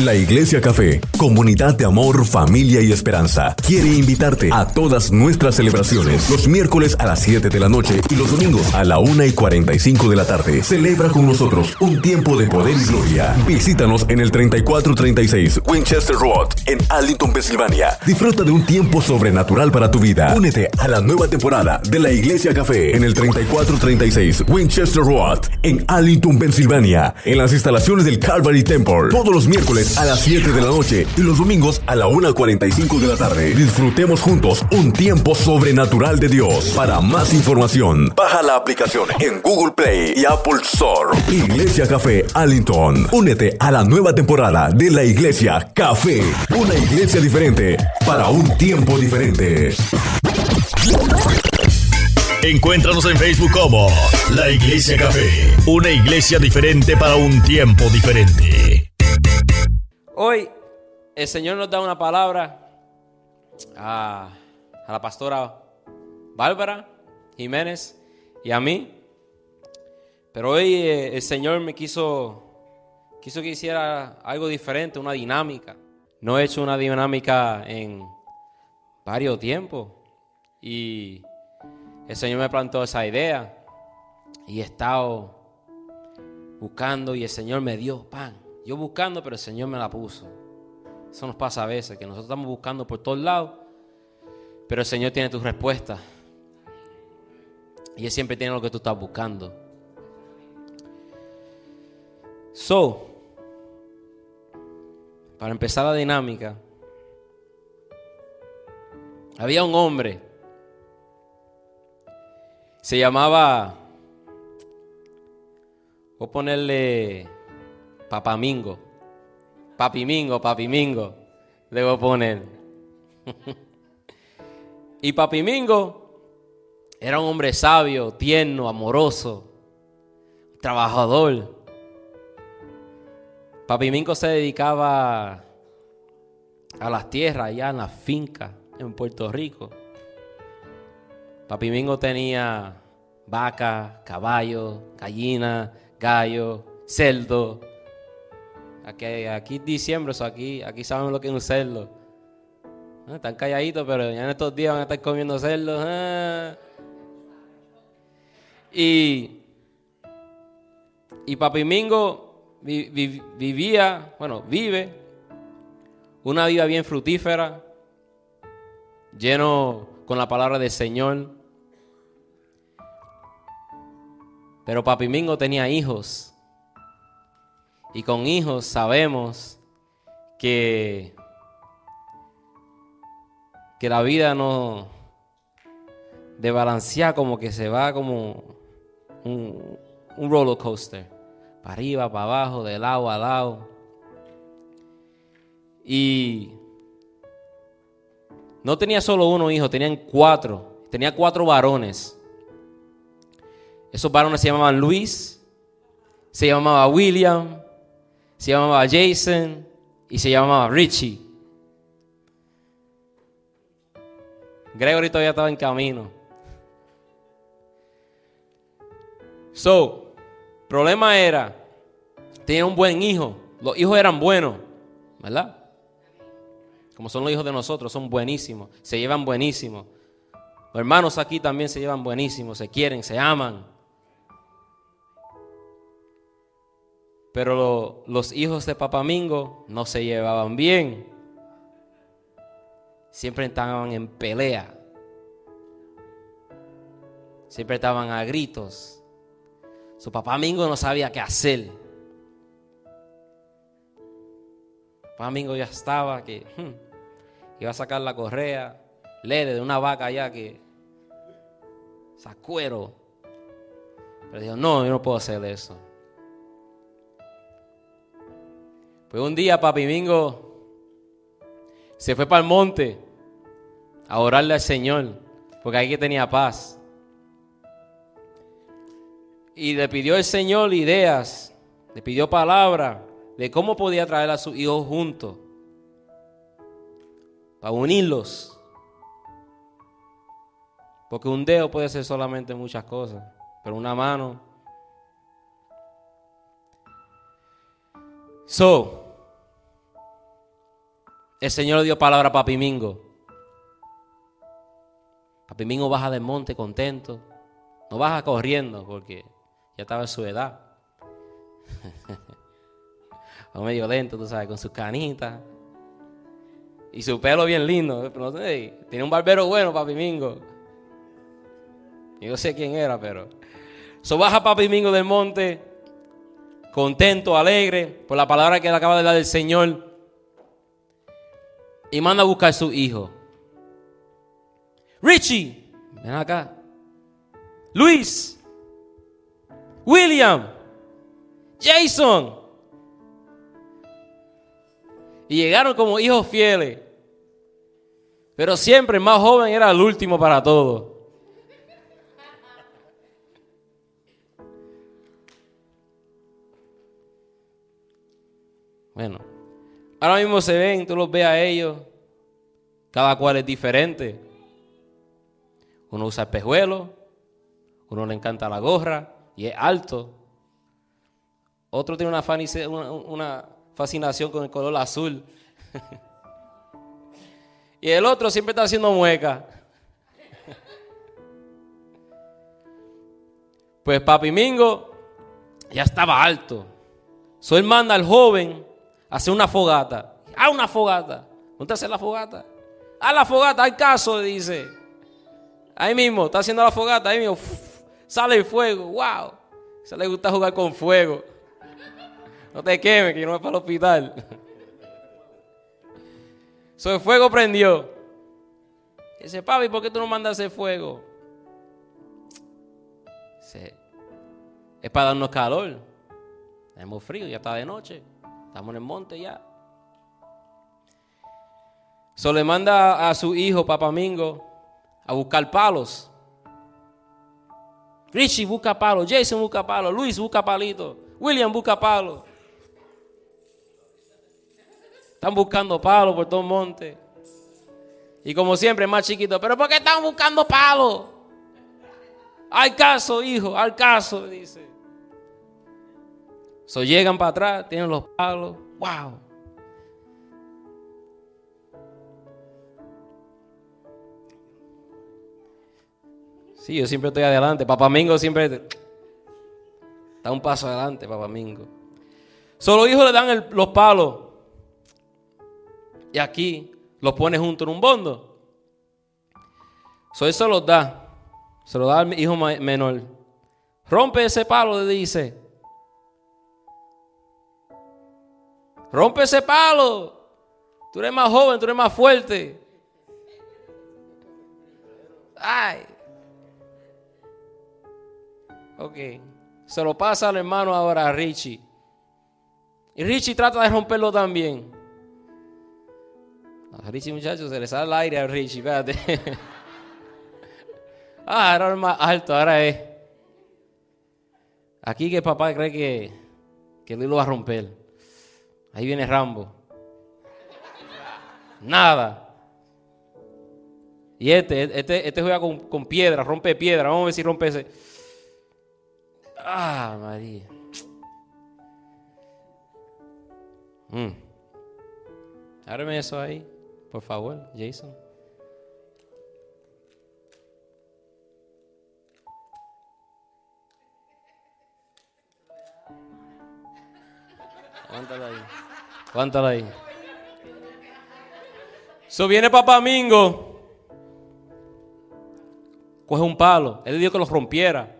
La Iglesia Café, comunidad de amor, familia y esperanza, quiere invitarte a todas nuestras celebraciones los miércoles a las 7 de la noche y los domingos a la 1 y 45 de la tarde. Celebra con nosotros un tiempo de poder y gloria. Visítanos en el 3436 Winchester Road en Arlington, Pensilvania. Disfruta de un tiempo sobrenatural para tu vida. Únete a la nueva temporada de la Iglesia Café en el 3436 Winchester Road en Arlington, Pensilvania, en las instalaciones del Calvary Temple. Todos los miércoles a las 7 de la noche y los domingos a la 1.45 de la tarde. Disfrutemos juntos un tiempo sobrenatural de Dios. Para más información, baja la aplicación en Google Play y Apple Store. Iglesia Café Allington. Únete a la nueva temporada de la Iglesia Café. Una iglesia diferente para un tiempo diferente. Encuéntranos en Facebook como La Iglesia Café, una iglesia diferente para un tiempo diferente. Hoy el Señor nos da una palabra a, la pastora Bárbara Jiménez y a mí. Pero hoy eh, el Señor me quiso, quiso que hiciera algo diferente, una dinámica. No he hecho una dinámica en varios tiempos. Y el Señor me plantó esa idea. Y he estado buscando y el Señor me dio pan. Yo buscando, pero el Señor me la puso. Eso nos pasa a veces, que nosotros estamos buscando por todos lados, pero el Señor tiene tu respuesta. Y Él siempre tiene lo que tú estás buscando. So, para empezar la dinámica, había un hombre, se llamaba, voy a ponerle Papamingo. Papimingo, papimingo. Debo poner. y Papimingo era un hombre sabio, tierno, amoroso, trabajador. Papimingo se dedicaba a las tierras allá en la finca en Puerto Rico. Papimingo tenía vaca, caballo, gallina, gallo, cerdo. Aquí, aquí es diciembre, eso aquí, aquí saben lo que es un cerdo. Ah, están calladitos, pero ya en estos días van a estar comiendo cerdos. Ah. Y, y Papi Mingo vivía, bueno, vive una vida bien fructífera, lleno con la palabra del Señor. Pero Papi Mingo tenía hijos. Y con hijos sabemos que, que la vida no desbalancea como que se va como un, un roller coaster. Para arriba, para abajo, de lado a lado. Y no tenía solo uno hijo, tenían cuatro. Tenía cuatro varones. Esos varones se llamaban Luis, se llamaba William, se llamaba Jason y se llamaba Richie. Gregory todavía estaba en camino. So, problema era, tenía un buen hijo. Los hijos eran buenos, ¿verdad? Como son los hijos de nosotros, son buenísimos, se llevan buenísimos. Los hermanos aquí también se llevan buenísimos, se quieren, se aman. Pero los hijos de Papamingo no se llevaban bien. Siempre estaban en pelea. Siempre estaban a gritos. Su papá Mingo no sabía qué hacer. Papá Mingo ya estaba que hmm, iba a sacar la correa, lede de una vaca allá que sacuero. Pero dijo, no, yo no puedo hacer eso. Un día Papi Mingo se fue para el monte a orarle al Señor, porque ahí que tenía paz. Y le pidió al Señor ideas, le pidió palabra de cómo podía traer a sus hijos juntos, para unirlos. Porque un dedo puede ser solamente muchas cosas, pero una mano. So, el Señor le dio palabra a Papi Mingo. Papi Mingo baja del monte contento. No baja corriendo porque ya estaba en su edad. o medio lento, tú sabes, con sus canitas. Y su pelo bien lindo. tiene un barbero bueno, Papi Mingo. Yo sé quién era, pero. So baja Papi Mingo del monte, contento, alegre, por la palabra que le acaba de dar el Señor. Y manda a buscar a su hijo. Richie, ven acá. Luis, William, Jason. Y llegaron como hijos fieles. Pero siempre más joven era el último para todo. Bueno, ahora mismo se ven, tú los ves a ellos, cada cual es diferente. Uno usa espejuelo, uno le encanta la gorra y es alto. Otro tiene una, una fascinación con el color azul. y el otro siempre está haciendo mueca. pues Papi Mingo ya estaba alto. Él manda al joven hacer una fogata. A una fogata. ¿Dónde hace la fogata? A la fogata, hay caso, dice. Ahí mismo, está haciendo la fogata, ahí mismo. sale el fuego, wow. Se le gusta jugar con fuego. No te quemes, que no es para el hospital. So, el fuego prendió. Dice, papi, ¿por qué tú no mandas ese fuego? Dice, es para darnos calor. Tenemos frío, ya está de noche. Estamos en el monte ya. So le manda a su hijo, Papamingo, a buscar palos. Richie busca palos, Jason busca palos, Luis busca palito, William busca palos. Están buscando palos por todo el monte. Y como siempre, más chiquito, ¿pero por qué están buscando palos? Al caso, hijo, al caso, dice. So llegan para atrás, tienen los palos. ¡Wow! Sí, yo siempre estoy adelante. Papá Mingo siempre está un paso adelante, Papá Mingo. Solo los hijos le dan los palos y aquí los pone junto en un bondo. So eso los da. Se lo da al hijo menor. Rompe ese palo, le dice. Rompe ese palo. Tú eres más joven, tú eres más fuerte. Ay. Ok. Se lo pasa al hermano ahora a Richie. Y Richie trata de romperlo también. A Richie, muchachos, se le sale el aire a Richie, espérate. ah, ahora es más alto, ahora es. Aquí que papá cree que, que Luis lo va a romper. Ahí viene Rambo. Nada. Y este, este, este juega con, con, piedra, rompe piedra. Vamos a ver si rompe ese. Ah, María. Mm. Ábreme eso ahí. Por favor, Jason. Cuéntalo ahí. Cuéntalo ahí. So viene Papá Mingo. Coge un palo. Él dijo que lo rompiera.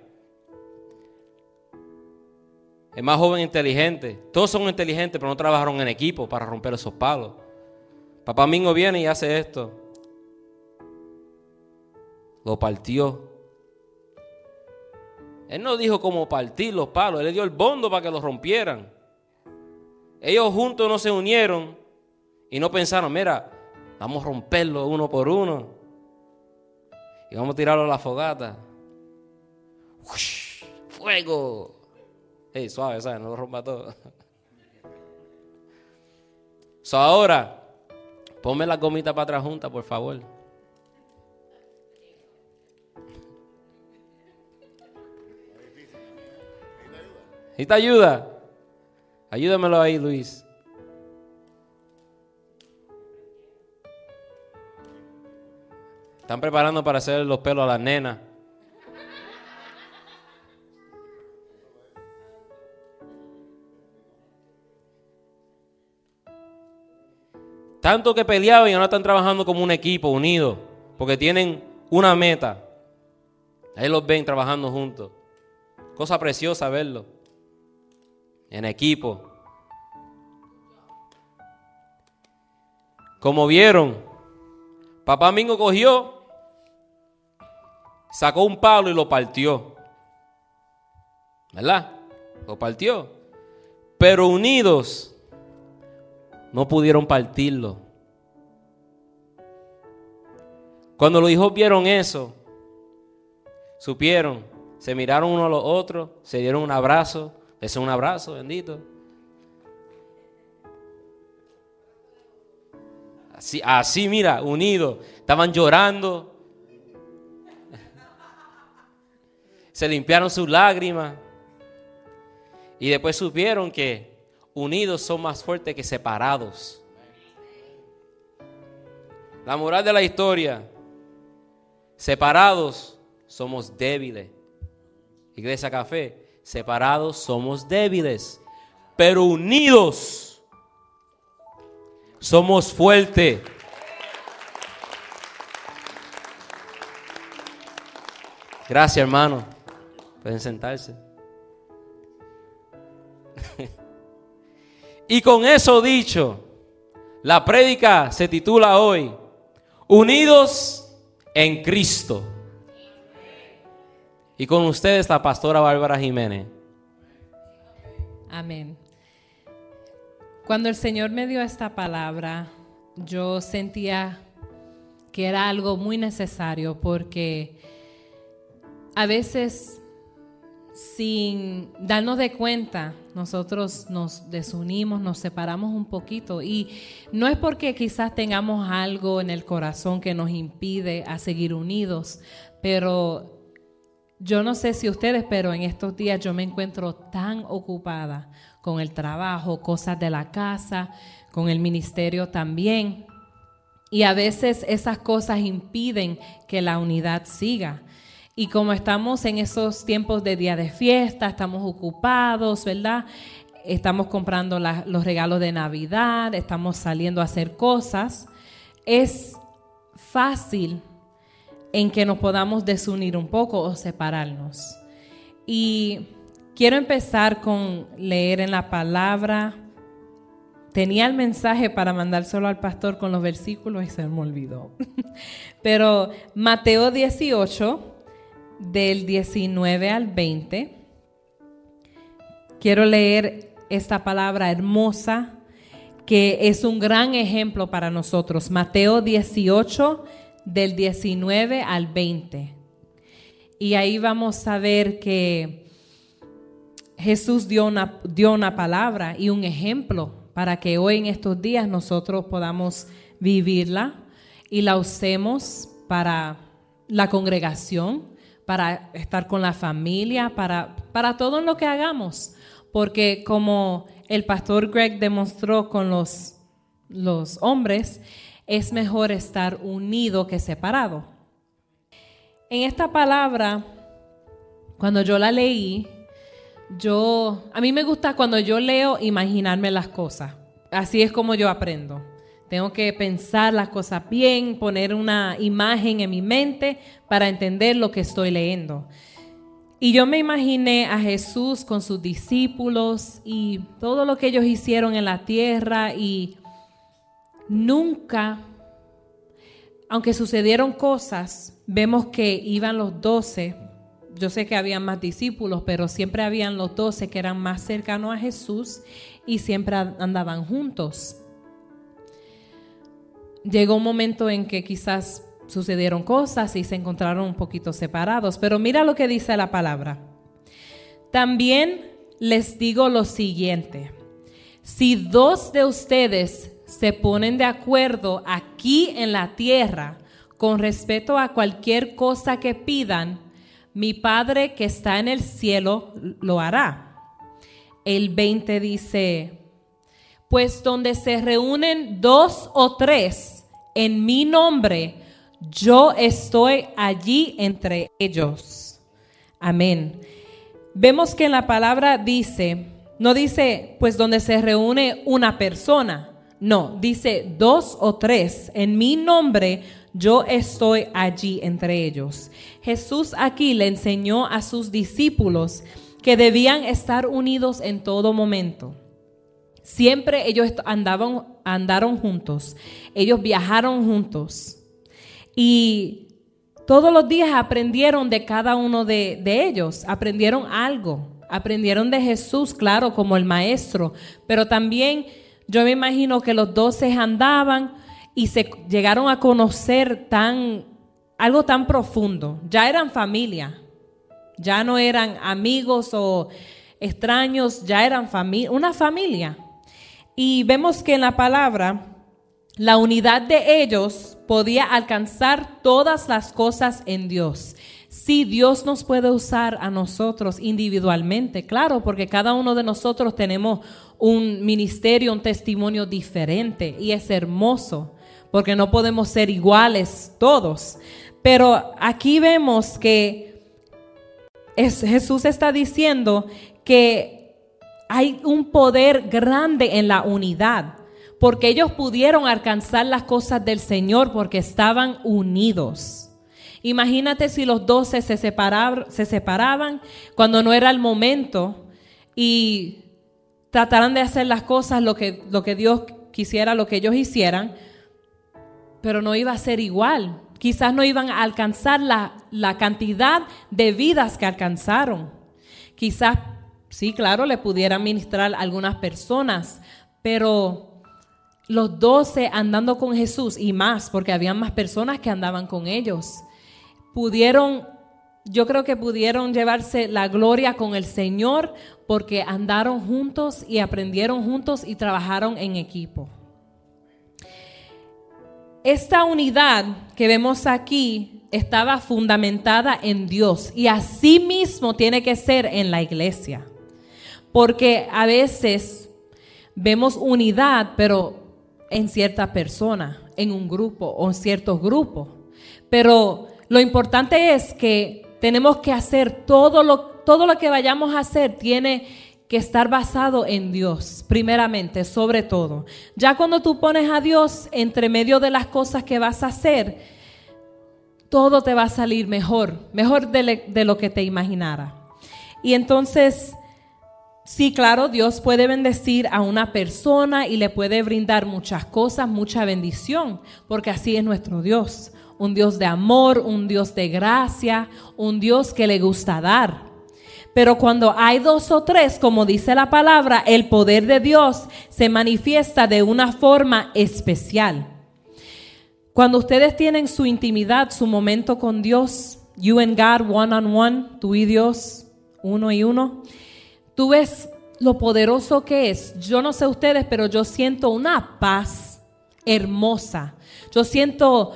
Es más joven inteligente. Todos son inteligentes, pero no trabajaron en equipo para romper esos palos. Papá Mingo viene y hace esto. Lo partió. Él no dijo cómo partir los palos, él le dio el bondo para que los rompieran. Ellos juntos no se unieron y no pensaron, mira, vamos a romperlo uno por uno y vamos a tirarlo a la fogata. ¡Fuego! Hey, suave, ¿sabes? No lo rompa todo. So ahora, Ponme la gomita para atrás junta, por favor. ¿Y te ayuda? Ayúdamelo ahí, Luis. Están preparando para hacer los pelos a las nenas. Tanto que peleaban y ahora están trabajando como un equipo unido, porque tienen una meta. Ahí los ven trabajando juntos. Cosa preciosa verlo. En equipo. Como vieron, papá Mingo cogió, sacó un palo y lo partió. ¿Verdad? Lo partió. Pero unidos no pudieron partirlo. Cuando los hijos vieron eso, supieron, se miraron uno a los otros, se dieron un abrazo, es un abrazo, bendito. Así, mira, unidos, estaban llorando, se limpiaron sus lágrimas y después supieron que unidos son más fuertes que separados. La moral de la historia, separados somos débiles. Iglesia Café, separados somos débiles, pero unidos somos fuertes. Gracias, hermano. Pueden sentarse. Y con eso dicho, la prédica se titula hoy, Unidos en Cristo. Y con ustedes la pastora Bárbara Jiménez. Amén. Cuando el Señor me dio esta palabra, yo sentía que era algo muy necesario porque a veces sin darnos de cuenta, nosotros nos desunimos, nos separamos un poquito y no es porque quizás tengamos algo en el corazón que nos impide a seguir unidos, pero yo no sé si ustedes, pero en estos días yo me encuentro tan ocupada con el trabajo, cosas de la casa, con el ministerio también. Y a veces esas cosas impiden que la unidad siga. Y como estamos en esos tiempos de día de fiesta, estamos ocupados, ¿verdad? Estamos comprando los regalos de Navidad, estamos saliendo a hacer cosas. Es fácil en que nos podamos desunir un poco o separarnos. Y quiero empezar con leer en la palabra. Tenía el mensaje para mandárselo al pastor con los versículos y se me olvidó. Pero Mateo 18, del 19 al 20. Quiero leer esta palabra hermosa que es un gran ejemplo para nosotros. Mateo 18 del 19 al 20. Y ahí vamos a ver que Jesús dio una, dio una palabra y un ejemplo para que hoy en estos días nosotros podamos vivirla y la usemos para la congregación, para estar con la familia, para, para todo lo que hagamos. Porque como el pastor Greg demostró con los, los hombres, es mejor estar unido que separado. En esta palabra, cuando yo la leí, yo, a mí me gusta cuando yo leo imaginarme las cosas. Así es como yo aprendo. Tengo que pensar las cosas bien, poner una imagen en mi mente para entender lo que estoy leyendo. Y yo me imaginé a Jesús con sus discípulos y todo lo que ellos hicieron en la tierra y nunca, aunque sucedieron cosas, vemos que iban los doce. Yo sé que había más discípulos, pero siempre habían los doce que eran más cercanos a Jesús y siempre andaban juntos llegó un momento en que quizás sucedieron cosas y se encontraron un poquito separados. Pero mira lo que dice la palabra. También les digo lo siguiente. Si dos de ustedes se ponen de acuerdo aquí en la tierra con respecto a cualquier cosa que pidan, mi Padre que está en el cielo lo hará. El 20 dice, pues donde se reúnen dos o tres en mi nombre, yo estoy allí entre ellos. Amén. Vemos que en la palabra dice, no dice pues donde se reúne una persona, no, dice dos o tres. En mi nombre yo estoy allí entre ellos. Jesús aquí le enseñó a sus discípulos que debían estar unidos en todo momento. Siempre ellos andaban, andaron juntos, ellos viajaron juntos y todos los días aprendieron de cada uno de, de ellos, aprendieron algo, aprendieron de Jesús, claro, como el maestro, pero también yo me imagino que los doce andaban y se llegaron a conocer tan algo tan profundo. Ya eran familia, ya no eran amigos o extraños, ya eran una familia. Y vemos que en la palabra la unidad de ellos podía alcanzar todas las cosas en Dios. Sí, Dios nos puede usar a nosotros individualmente, claro, porque cada uno de nosotros tenemos un ministerio, un testimonio diferente y es hermoso, porque no podemos ser iguales todos. Pero aquí vemos que Jesús está diciendo que hay un poder grande en la unidad, porque ellos pudieron alcanzar las cosas del Señor porque estaban unidos. Imagínate si los doce se, se separaban cuando no era el momento y trataran de hacer las cosas lo que, lo que Dios quisiera, lo que ellos hicieran, pero no iba a ser igual. Quizás no iban a alcanzar la, la cantidad de vidas que alcanzaron. Quizás, sí, claro, le pudieran ministrar algunas personas, pero los doce andando con Jesús y más, porque había más personas que andaban con ellos, pudieron yo creo que pudieron llevarse la gloria con el Señor porque andaron juntos y aprendieron juntos y trabajaron en equipo. Esta unidad que vemos aquí estaba fundamentada en Dios y así mismo tiene que ser en la iglesia. Porque a veces vemos unidad, pero en cierta persona, en un grupo o en ciertos grupos. Pero lo importante es que tenemos que hacer todo lo, todo lo que vayamos a hacer tiene que estar basado en Dios, primeramente, sobre todo. Ya cuando tú pones a Dios entre medio de las cosas que vas a hacer, todo te va a salir mejor, mejor de, lo que te imaginara. Y entonces, sí, claro, Dios puede bendecir a una persona y le puede brindar muchas cosas, mucha bendición, porque así es nuestro Dios un Dios de amor, un Dios de gracia, un Dios que le gusta dar. Pero cuando hay dos o tres, como dice la palabra, el poder de Dios se manifiesta de una forma especial. Cuando ustedes tienen su intimidad, su momento con Dios, you and God one on one, tú y Dios, uno y uno, tú ves lo poderoso que es. Yo no sé ustedes, pero yo siento una paz hermosa. Yo siento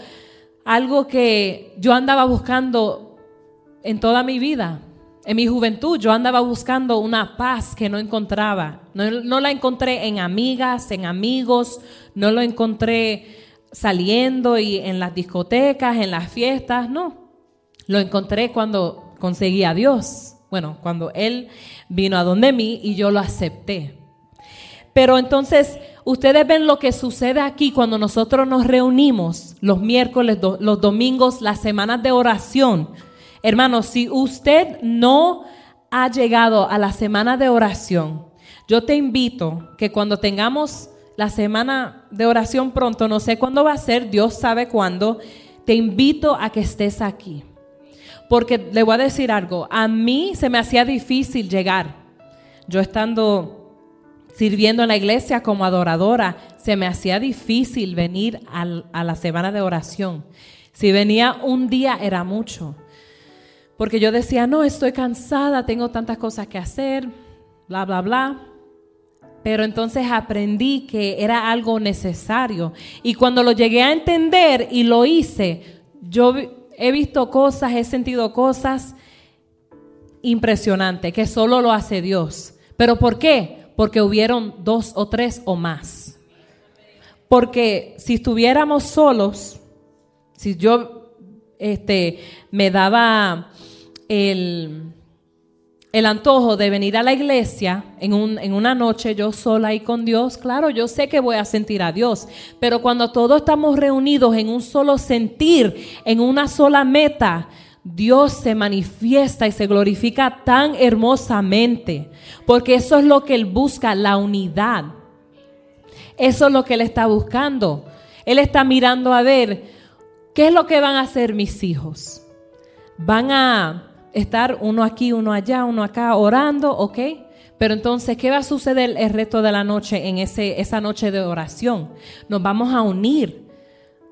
algo que yo andaba buscando en toda mi vida. En mi juventud yo andaba buscando una paz que no encontraba. No, la encontré en amigas, en amigos, no lo encontré saliendo y en las discotecas, en las fiestas, no. Lo encontré cuando conseguí a Dios. Bueno, cuando Él vino a donde mí y yo lo acepté. Pero entonces ustedes ven lo que sucede aquí cuando nosotros nos reunimos los miércoles, los domingos, las semanas de oración. Hermanos, si usted no ha llegado a la semana de oración, yo te invito que cuando tengamos la semana de oración pronto, no sé cuándo va a ser, Dios sabe cuándo, te invito a que estés aquí. Porque le voy a decir algo, a mí se me hacía difícil llegar. Yo estando sirviendo en la iglesia como adoradora, se me hacía difícil venir a la semana de oración. Si venía un día era mucho. Porque yo decía, no, estoy cansada, tengo tantas cosas que hacer, bla, bla, bla. Pero entonces aprendí que era algo necesario. Y cuando lo llegué a entender y lo hice, yo he visto cosas, he sentido cosas impresionantes que solo lo hace Dios. ¿Pero por qué? porque hubieron dos o tres o más. Porque si estuviéramos solos, si yo este, me daba el, el antojo de venir a la iglesia en, un, en, una noche yo sola y con Dios, claro, yo sé que voy a sentir a Dios, pero cuando todos estamos reunidos en un solo sentir, en una sola meta, Dios se manifiesta y se glorifica tan hermosamente, porque eso es lo que Él busca, la unidad. Eso es lo que Él está buscando. Él está mirando a ver, ¿qué es lo que van a hacer mis hijos? Van a estar uno aquí, uno allá, uno acá orando, ¿ok? Pero entonces, ¿qué va a suceder el resto de la noche en ese, esa noche de oración? Nos vamos a unir.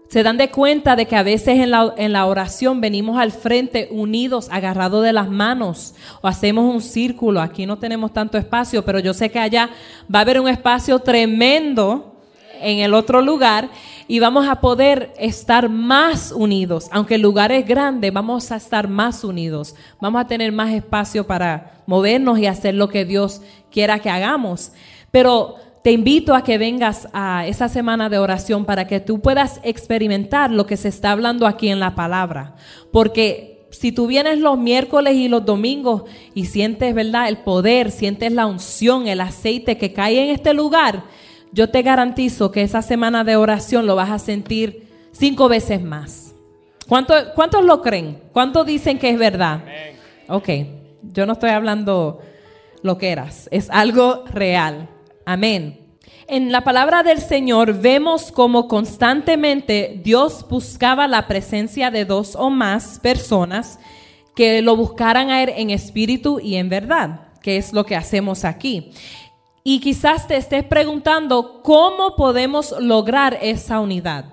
Se dan de cuenta de que a veces en la, en la oración venimos al frente unidos, agarrados de las manos, o hacemos un círculo. Aquí no tenemos tanto espacio, pero yo sé que allá va a haber un espacio tremendo en el otro lugar y vamos a poder estar más unidos. Aunque el lugar es grande, vamos a estar más unidos. Vamos a tener más espacio para movernos y hacer lo que Dios quiera que hagamos. Pero te invito a que vengas a esa semana de oración para que tú puedas experimentar lo que se está hablando aquí en la palabra. Porque si tú vienes los miércoles y los domingos y sientes, ¿verdad? El poder, sientes la unción, el aceite que cae en este lugar, yo te garantizo que esa semana de oración lo vas a sentir cinco veces más. ¿Cuántos lo creen? ¿Cuántos dicen que es verdad? Ok, yo no estoy hablando lo que eras, es algo real. Amén. En la palabra del Señor vemos como constantemente Dios buscaba la presencia de dos o más personas que lo buscaran a Él en espíritu y en verdad, que es lo que hacemos aquí. Y quizás te estés preguntando cómo podemos lograr esa unidad.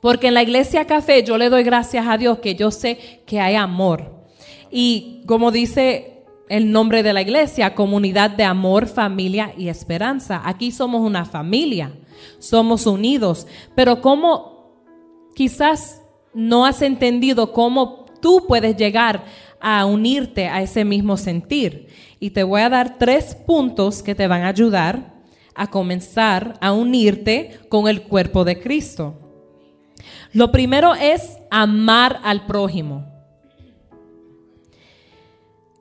Porque en la iglesia café yo le doy gracias a Dios que yo sé que hay amor. Y como dice el nombre de la iglesia, comunidad de amor, familia y esperanza. Aquí somos una familia, somos unidos. Pero cómo quizás no has entendido cómo tú puedes llegar a unirte a ese mismo sentir. Y te voy a dar tres puntos que te van a ayudar a comenzar a unirte con el cuerpo de Cristo. Lo primero es amar al prójimo.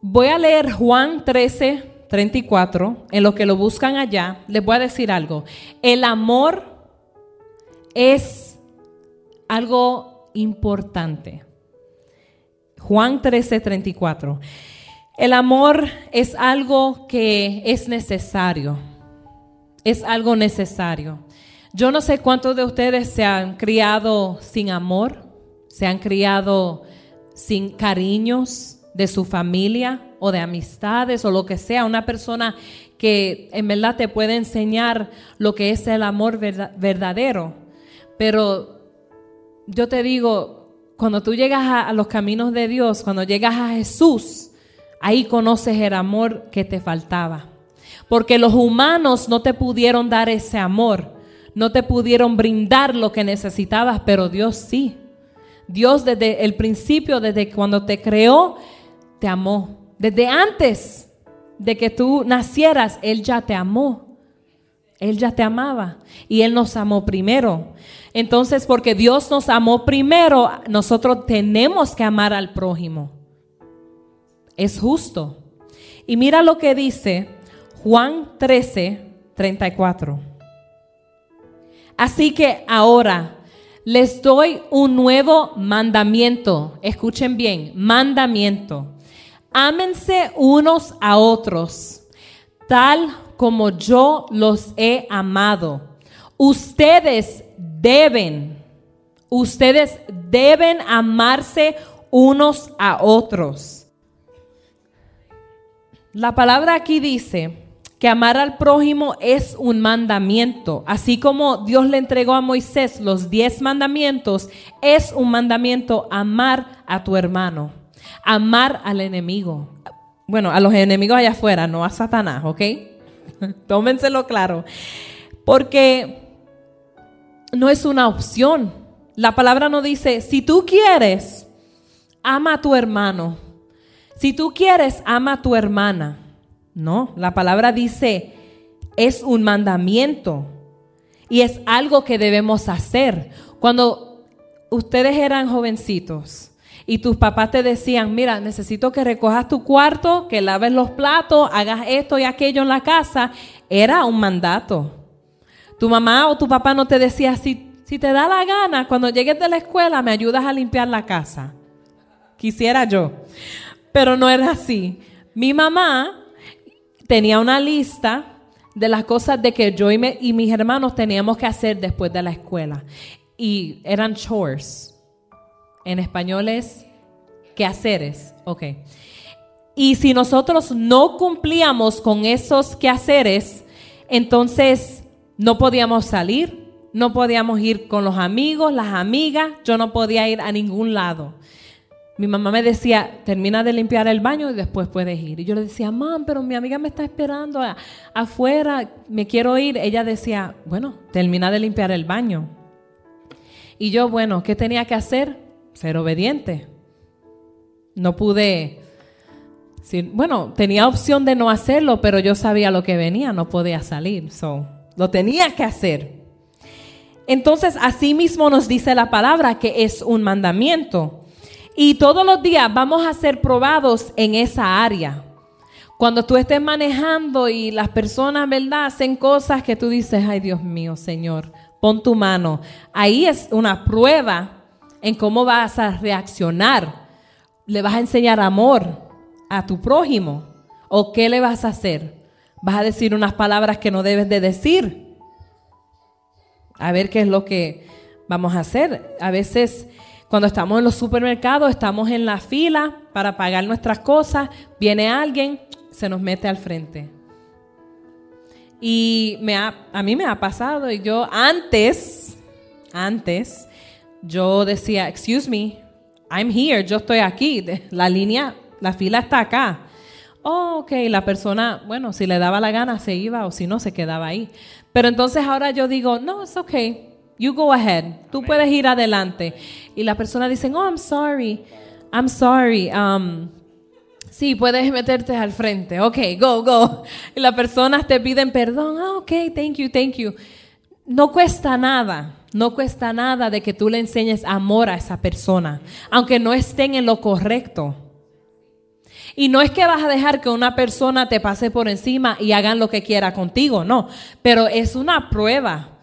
Voy a leer Juan 13, 34. En lo que lo buscan allá, les voy a decir algo. El amor es algo importante. Juan 13, 34. El amor es algo que es necesario. Es algo necesario. Yo no sé cuántos de ustedes se han criado sin amor, se han criado sin cariños de su familia o de amistades o lo que sea. Una persona que en verdad te puede enseñar lo que es el amor verdadero. Pero yo te digo, cuando tú llegas a, los caminos de Dios, cuando llegas a Jesús, Ahí conoces el amor que te faltaba. Porque los humanos no te pudieron dar ese amor, no te pudieron brindar lo que necesitabas, pero Dios sí. Dios desde el principio, desde cuando te creó, te amó. Desde antes de que tú nacieras, Él ya te amó. Él ya te amaba y Él nos amó primero. Entonces, porque Dios nos amó primero, nosotros tenemos que amar al prójimo es justo. Y mira lo que dice Juan 13, 34. Así que ahora les doy un nuevo mandamiento. Escuchen bien, mandamiento. Ámense unos a otros, tal como yo los he amado. Ustedes deben, ustedes deben amarse unos a otros. La palabra aquí dice que amar al prójimo es un mandamiento. Así como Dios le entregó a Moisés los diez mandamientos, es un mandamiento amar a tu hermano, amar al enemigo. Bueno, a los enemigos allá afuera, no a Satanás, ¿ok? Tómenselo claro. Porque no es una opción. La palabra no dice, si tú quieres, ama a tu hermano. Si tú quieres, ama a tu hermana. No, la palabra dice, es un mandamiento y es algo que debemos hacer. Cuando ustedes eran jovencitos y tus papás te decían, mira, necesito que recojas tu cuarto, que laves los platos, hagas esto y aquello en la casa, era un mandato. Tu mamá o tu papá no te decía, si, si te da la gana, cuando llegues de la escuela me ayudas a limpiar la casa. Quisiera yo, pero no era así. Mi mamá tenía una lista de las cosas de que yo y, y mis hermanos teníamos que hacer después de la escuela. Y eran chores. En español es quehaceres. Ok. Y si nosotros no cumplíamos con esos quehaceres, entonces no podíamos salir, no podíamos ir con los amigos, las amigas, yo no podía ir a ningún lado. Mi mamá me decía, termina de limpiar el baño y después puedes ir. Y yo le decía, mamá, pero mi amiga me está esperando afuera, me quiero ir. Ella decía, bueno, termina de limpiar el baño. Y yo, bueno, ¿qué tenía que hacer? Ser obediente. No pude, bueno, tenía opción de no hacerlo, pero yo sabía lo que venía, no podía salir. So, lo tenía que hacer. Entonces, así mismo nos dice la palabra que es un mandamiento. Y todos los días vamos a ser probados en esa área. Cuando tú estés manejando y las personas, ¿verdad?, hacen cosas que tú dices, ay Dios mío, Señor, pon tu mano. Ahí es una prueba en cómo vas a reaccionar. ¿Le vas a enseñar amor a tu prójimo? ¿O qué le vas a hacer? ¿Vas a decir unas palabras que no debes de decir? A ver qué es lo que vamos a hacer. A veces cuando estamos en los supermercados, estamos en la fila para pagar nuestras cosas, viene alguien, se nos mete al frente. Y me a mí me ha pasado y yo antes, antes, yo decía, excuse me, I'm here, yo estoy aquí, la línea, la fila está acá. Oh, ok, la persona, bueno, si le daba la gana se iba o si no se quedaba ahí. Pero entonces ahora yo digo, no, es ok, You go ahead. Tú puedes ir adelante. Y la persona dice, oh, I'm sorry. I'm sorry. Um, sí, puedes meterte al frente. Ok, go, go. Y las personas te piden perdón. Ah, ok, thank you, thank you. No cuesta nada. No cuesta nada de que tú le enseñes amor a esa persona, aunque no estén en lo correcto. Y no es que vas a dejar que una persona te pase por encima y hagan lo que quiera contigo, no. Pero es una prueba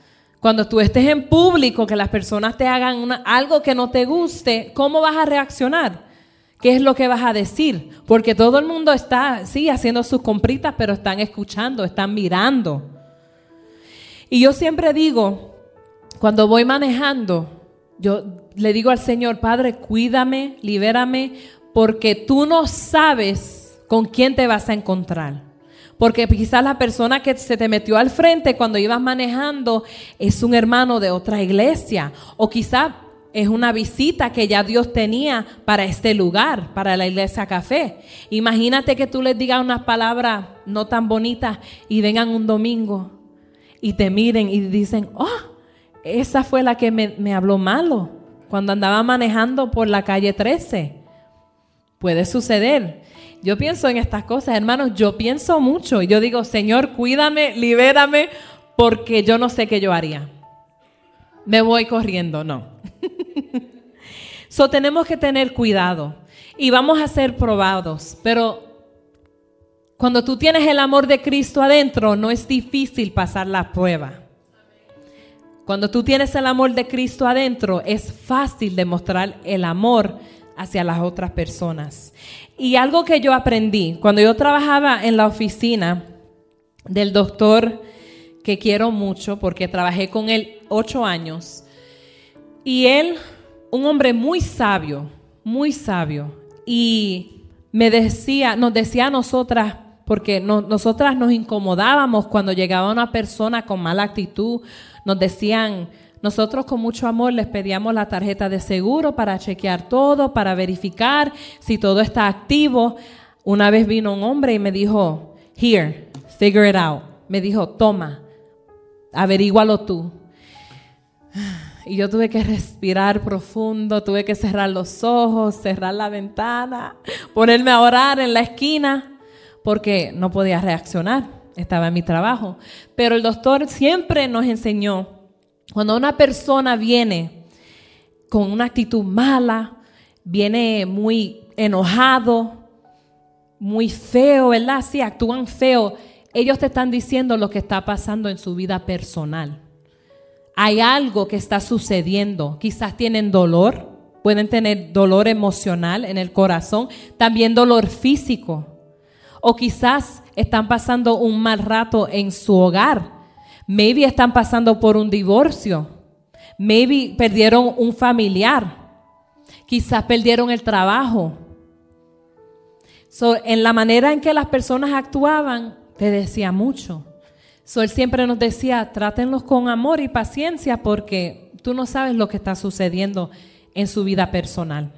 cuando tú estés en público, que las personas te hagan algo que no te guste, ¿cómo vas a reaccionar? ¿Qué es lo que vas a decir? Porque todo el mundo está, sí, haciendo sus compritas, pero están escuchando, están mirando. Y yo siempre digo, cuando voy manejando, yo le digo al Señor, Padre, cuídame, libérame, porque tú no sabes con quién te vas a encontrar. Porque quizás la persona que se te metió al frente cuando ibas manejando es un hermano de otra iglesia. O quizás es una visita que ya Dios tenía para este lugar, para la iglesia café. Imagínate que tú les digas unas palabras no tan bonitas y vengan un domingo y te miren y dicen, oh, esa fue la que me, me habló malo cuando andaba manejando por la calle 13. Puede suceder. Yo pienso en estas cosas, hermanos, yo pienso mucho. Yo digo, Señor, cuídame, libérame, porque yo no sé qué yo haría. Me voy corriendo, no. so tenemos que tener cuidado y vamos a ser probados, pero cuando tú tienes el amor de Cristo adentro, no es difícil pasar la prueba. Cuando tú tienes el amor de Cristo adentro, es fácil demostrar el amor hacia las otras personas. Y algo que yo aprendí, cuando yo trabajaba en la oficina del doctor que quiero mucho, porque trabajé con él ocho años, y él, un hombre muy sabio, muy sabio, y me decía, nos decía a nosotras, porque nosotras nos incomodábamos cuando llegaba una persona con mala actitud, nos decían, nosotros con mucho amor les pedíamos la tarjeta de seguro para chequear todo, para verificar si todo está activo. Una vez vino un hombre y me dijo, here, figure it out. Me dijo, toma, averígualo tú. Y yo tuve que respirar profundo, tuve que cerrar los ojos, cerrar la ventana, ponerme a orar en la esquina, porque no podía reaccionar, estaba en mi trabajo. Pero el doctor siempre nos enseñó cuando una persona viene con una actitud mala, viene muy enojado, muy feo, ¿verdad? Sí, actúan feo. Ellos te están diciendo lo que está pasando en su vida personal. Hay algo que está sucediendo. Quizás tienen dolor, pueden tener dolor emocional en el corazón, también dolor físico. O quizás están pasando un mal rato en su hogar. Maybe están pasando por un divorcio. Maybe perdieron un familiar. Quizás perdieron el trabajo. en la manera en que las personas actuaban, te decía mucho. So, él siempre nos decía, trátenlos con amor y paciencia porque tú no sabes lo que está sucediendo en su vida personal.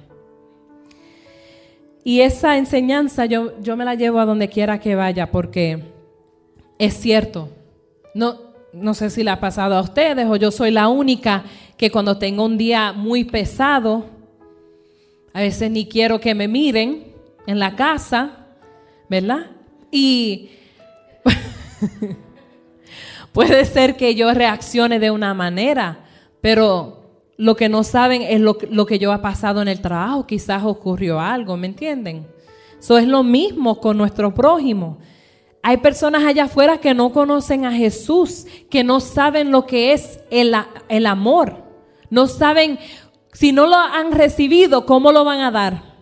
Y esa enseñanza yo, yo me la llevo a donde quiera que vaya porque es cierto. No, no sé si le ha pasado a ustedes o yo soy la única que cuando tengo un día muy pesado, a veces ni quiero que me miren en la casa, ¿verdad? Y puede ser que yo reaccione de una manera, pero lo que no saben es lo, que yo ha pasado en el trabajo, quizás ocurrió algo, ¿me entienden? Eso es lo mismo con nuestro prójimo. Hay personas allá afuera que no conocen a Jesús, que no saben lo que es el, el amor. No saben, si no lo han recibido, ¿cómo lo van a dar?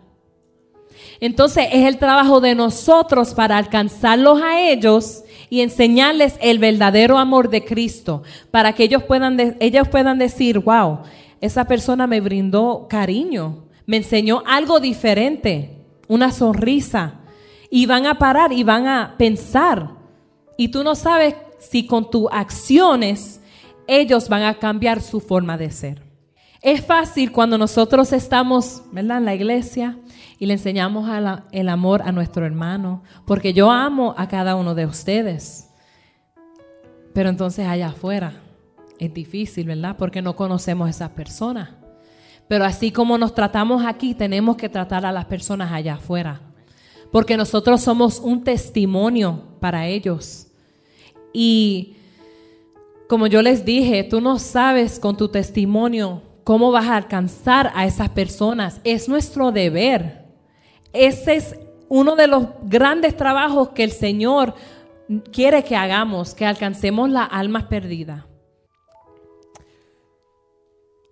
Entonces es el trabajo de nosotros para alcanzarlos a ellos y enseñarles el verdadero amor de Cristo, para que ellos puedan, ellos puedan decir, wow, esa persona me brindó cariño, me enseñó algo diferente, una sonrisa. Y van a parar y van a pensar. Y tú no sabes si con tus acciones ellos van a cambiar su forma de ser. Es fácil cuando nosotros estamos en la iglesia y le enseñamos el amor a nuestro hermano, porque yo amo a cada uno de ustedes. Pero entonces allá afuera, es difícil, ¿verdad? Porque no conocemos a esas personas. Pero así como nos tratamos aquí, tenemos que tratar a las personas allá afuera. Porque nosotros somos un testimonio para ellos. Y como yo les dije, tú no sabes con tu testimonio cómo vas a alcanzar a esas personas. Es nuestro deber. Ese es uno de los grandes trabajos que el Señor quiere que hagamos, que alcancemos las almas perdidas.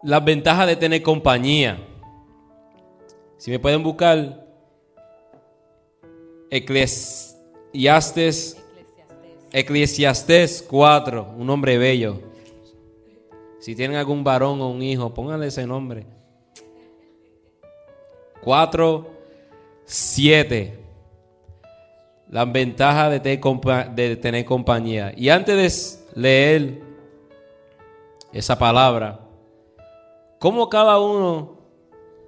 Las ventajas de tener compañía. Si me pueden buscar Eclesiastes, Eclesiastes 4, un hombre bello. Si tienen algún varón o un hijo, pónganle ese nombre. 4, 7. Las ventajas de de tener compañía. Y antes de leer esa palabra, ¿Cómo cada uno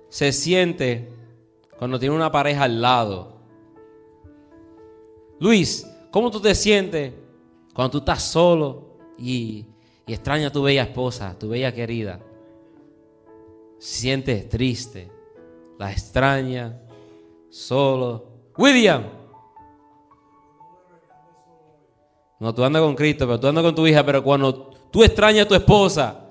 se siente cuando tiene una pareja al lado? Luis, ¿cómo tú te sientes cuando tú estás solo y, extrañas a tu bella esposa, tu bella querida? Sientes triste, la extraña, solo. William. No, tú andas con Cristo, pero tú andas con tu hija, pero cuando tú extrañas a tu esposa,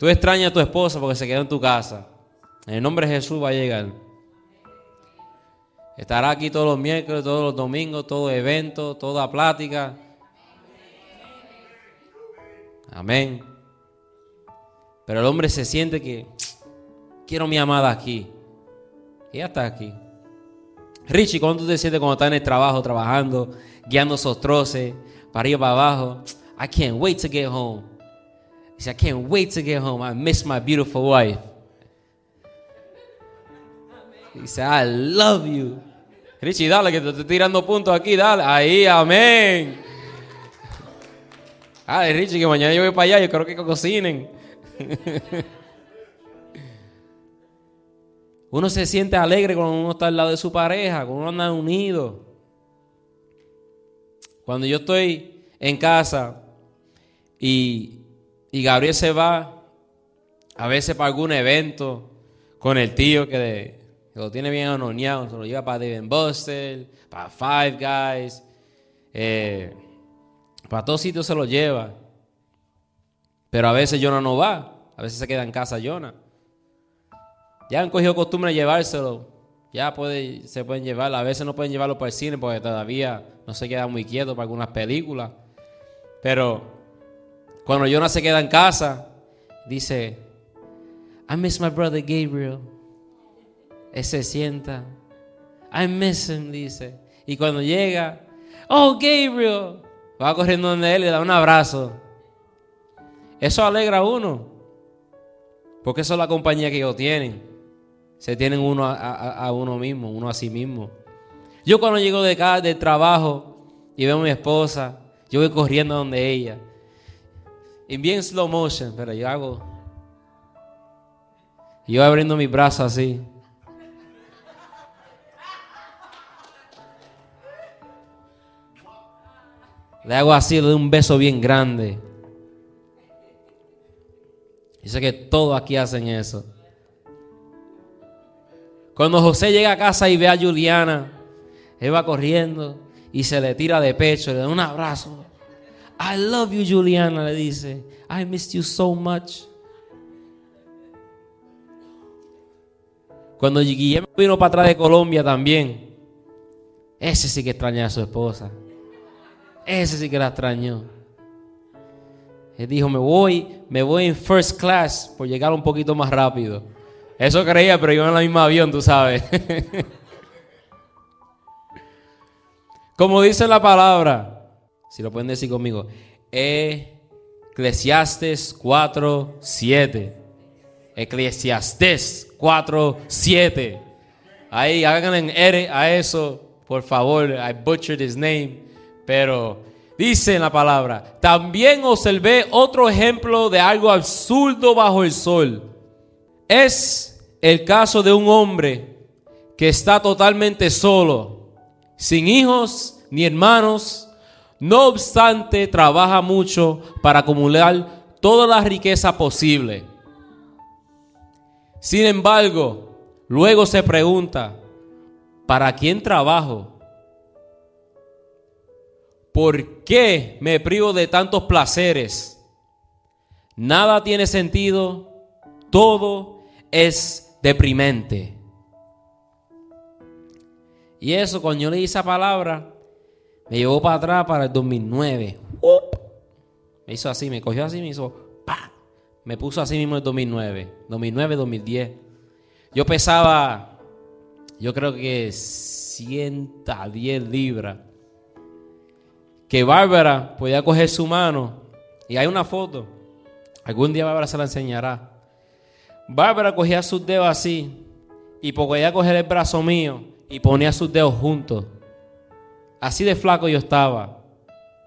Tú extrañas a tu esposa porque se quedó en tu casa. En el nombre de Jesús va a llegar. Estará aquí todos los miércoles, todos los domingos, todo evento, toda plática. Amén. Pero el hombre se siente que quiero mi amada aquí. Ya está aquí. Richie, ¿cómo tú te sientes cuando estás en el trabajo, trabajando, guiando esos troces, para arriba, para abajo? I can't wait to get home. He I can't wait to get home. I miss my beautiful wife. Said, I love you. Richie, dale, que te estoy tirando puntos aquí, dale. Ahí, amén. Ay, Richie, que mañana yo voy para allá, yo creo que cocinen. Uno se siente alegre cuando uno está al lado de su pareja, cuando uno anda unido. Cuando yo estoy en casa y y Gabriel se va a veces para algún evento con el tío que, lo tiene bien anoneado, se lo lleva para David Buster, para Five Guys, eh, para todos sitios se lo lleva. Pero a veces Jonah no va, A veces se queda en casa Jonah. Ya han cogido costumbre de llevárselo. Ya puede, se pueden llevar. A veces no pueden llevarlo para el cine porque todavía no se queda muy quieto para algunas películas. Pero cuando Jonah se queda en casa, dice, I miss my brother Gabriel. Él se sienta. I miss him, dice. Y cuando llega, oh Gabriel, va corriendo donde él y le da un abrazo. Eso alegra a uno. Porque eso es la compañía que ellos tienen. Se tienen uno a, uno mismo, uno a sí mismo. Yo cuando llego de casa, del trabajo y veo a mi esposa, yo voy corriendo donde ella. En bien slow motion, pero yo hago. Yo abriendo mis brazos así. Le hago así, le doy un beso bien grande. Y sé que todos aquí hacen eso. Cuando José llega a casa y ve a Juliana, él va corriendo y se le tira de pecho, le da un abrazo. I love you, Juliana, le dice. I missed you so much. Cuando Guillermo vino para atrás de Colombia también, ese sí que extraña a su esposa. Ese sí que la extrañó. Él dijo, me voy, me voy en first class por llegar un poquito más rápido. Eso creía, pero yo en la misma avión, tú sabes. Como dice la palabra, si lo pueden decir conmigo, Eclesiastes 4, 7. Eclesiastes 4, 7. Ahí hagan en R a eso, por favor. I butchered his name. Pero dice en la palabra, también observé otro ejemplo de algo absurdo bajo el sol. Es el caso de un hombre que está totalmente solo, sin hijos ni hermanos. No obstante, trabaja mucho para acumular toda la riqueza posible. Sin embargo, luego se pregunta, ¿para quién trabajo? ¿Por qué me privo de tantos placeres? Nada tiene sentido, todo es deprimente. Y eso, cuando yo leí esa palabra, me llevó para atrás para el 2009. Me hizo así, me cogió así, me hizo Me puso así mismo el 2009. 2009, 2010. Yo pesaba, yo creo que 110 libras que Bárbara podía coger su mano y hay una foto. Algún día Bárbara se la enseñará. Bárbara cogía sus dedos así y podía coger el brazo mío y ponía sus dedos juntos. Así de flaco yo estaba.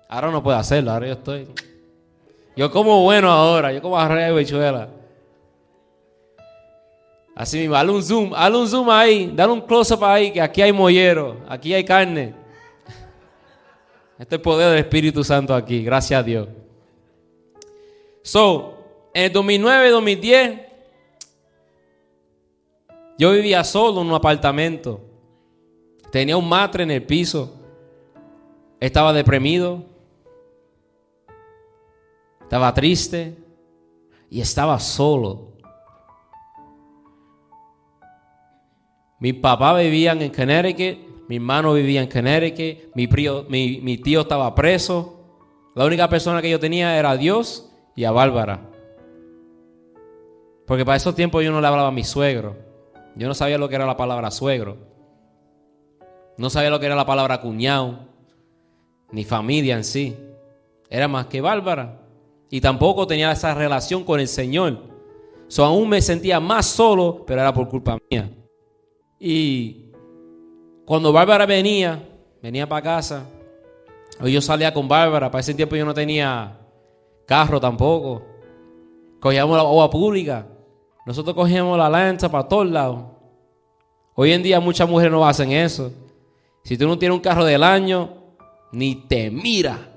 Ahora no puedo hacerlo, ahora yo estoy. Yo como bueno ahora, yo como arroz de bichuela. Así mismo, dale un zoom, dale un zoom ahí, dale un close-up ahí, que aquí hay mollero, aquí hay carne. Este poder del Espíritu Santo aquí, gracias a Dios. So, en el 2009, 2010, yo vivía solo en un apartamento. Tenía un matre en el piso. Estaba deprimido. Estaba triste. Y estaba solo. Mi papá vivía en Connecticut mi hermano vivía en Connecticut, mi, mi, tío estaba preso. La única persona que yo tenía era Dios y a Bárbara. Porque para esos tiempos yo no le hablaba a mi suegro. Yo no sabía lo que era la palabra suegro. No sabía lo que era la palabra cuñado. Ni familia en sí. Era más que Bárbara. Y tampoco tenía esa relación con el Señor. So, aún me sentía más solo, pero era por culpa mía. Y cuando Bárbara venía, venía para casa, o yo salía con Bárbara, para ese tiempo yo no tenía carro tampoco. Cogíamos la agua pública. Nosotros cogíamos la lancha para todos lados. Hoy en día muchas mujeres no hacen eso. Si tú no tienes un carro del año, ni te mira.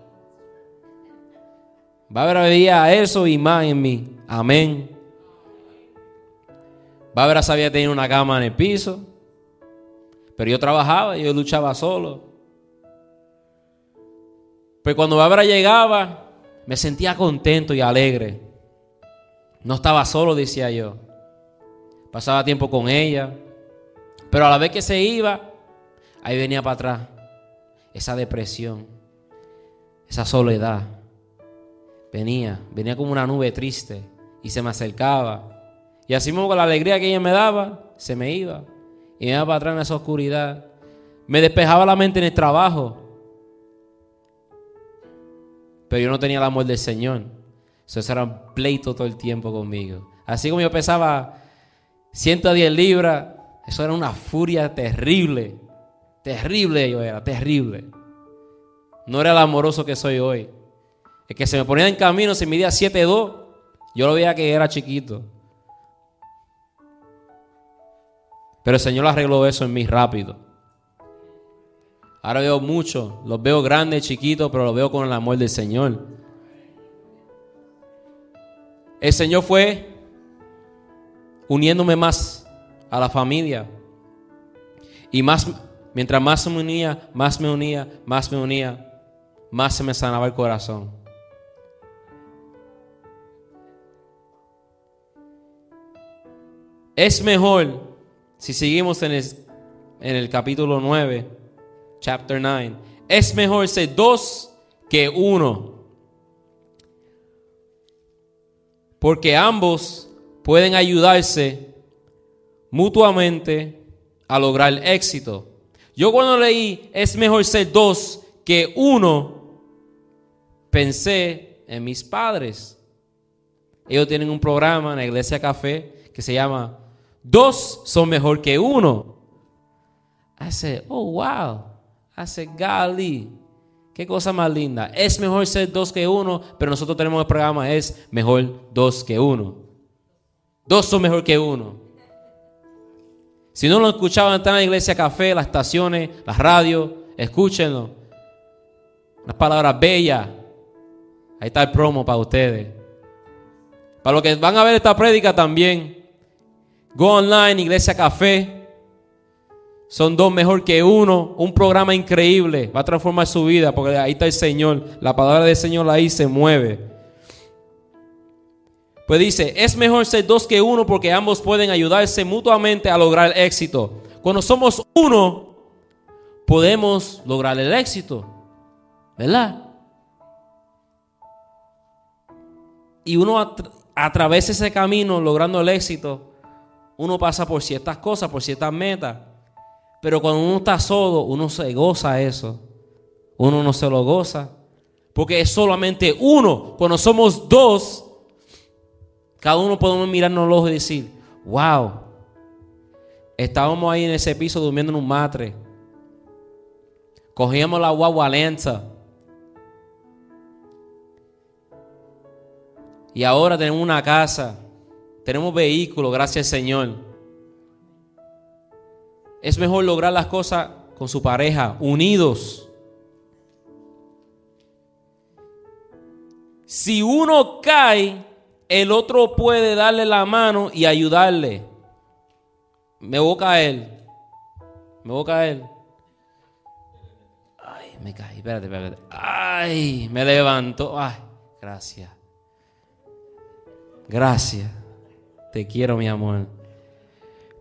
Bárbara veía eso y más en mí. Amén. Bárbara sabía tener una cama en el piso. Pero yo trabajaba yo luchaba solo. Pero cuando Bárbara llegaba, me sentía contento y alegre. No estaba solo, decía yo. Pasaba tiempo con ella. Pero a la vez que se iba, ahí venía para atrás. Esa depresión, esa soledad. Venía, venía como una nube triste y se me acercaba. Y así mismo con la alegría que ella me daba, se me iba. Y me iba para atrás en esa oscuridad. Me despejaba la mente en el trabajo. Pero yo no tenía el amor del Señor. Eso era un pleito todo el tiempo conmigo. Así como yo pesaba 110 libras, eso era una furia terrible. Terrible yo era, terrible. No era el amoroso que soy hoy. El que se me ponía en camino, se midía 7'2, yo lo veía que era chiquito. Pero el Señor arregló eso en mí rápido. Ahora veo mucho, los veo grandes, chiquitos, pero los veo con el amor del Señor. El Señor fue uniéndome más a la familia. Y más, mientras más me unía, más me unía, más me unía, más se me sanaba el corazón. Es mejor, si seguimos en el, en el capítulo 9, chapter 9, es mejor ser dos que uno. Porque ambos pueden ayudarse mutuamente a lograr el éxito. Yo cuando leí es mejor ser dos que uno, pensé en mis padres. Ellos tienen un programa en la iglesia café que se llama Dos son mejor que uno. I said, oh wow. I said. Qué cosa más linda. Es mejor ser dos que uno, pero nosotros tenemos el programa, es mejor dos que uno. Dos son mejor que uno. Si no lo escuchaban, están en la iglesia café, las estaciones, las radios, escúchenlo. Unas palabras bellas. Ahí está el promo para ustedes. Para los que van a ver esta prédica también. Go online, Iglesia Café. Son dos mejor que uno. Un programa increíble. Va a transformar su vida porque ahí está el Señor. La palabra del Señor ahí se mueve. Pues dice, es mejor ser dos que uno porque ambos pueden ayudarse mutuamente a lograr el éxito. Cuando somos uno, podemos lograr el éxito. ¿Verdad? Y uno a, través de ese camino logrando el éxito uno pasa por ciertas cosas, por ciertas metas. Pero cuando uno está solo, uno se goza eso. Uno no se lo goza. Porque es solamente uno. Cuando somos dos, cada uno podemos mirarnos los ojos y decir, wow, estábamos ahí en ese piso durmiendo en un matre. Cogíamos la guagua lenta. Y ahora tenemos una casa tenemos vehículos, gracias Señor. Es mejor lograr las cosas con su pareja, unidos. Si uno cae, el otro puede darle la mano y ayudarle. Me voy a caer. Me voy a caer. Ay, me caí. Espérate, espérate. Ay, me levanto. Ay, gracias. Gracias. Te quiero, mi amor.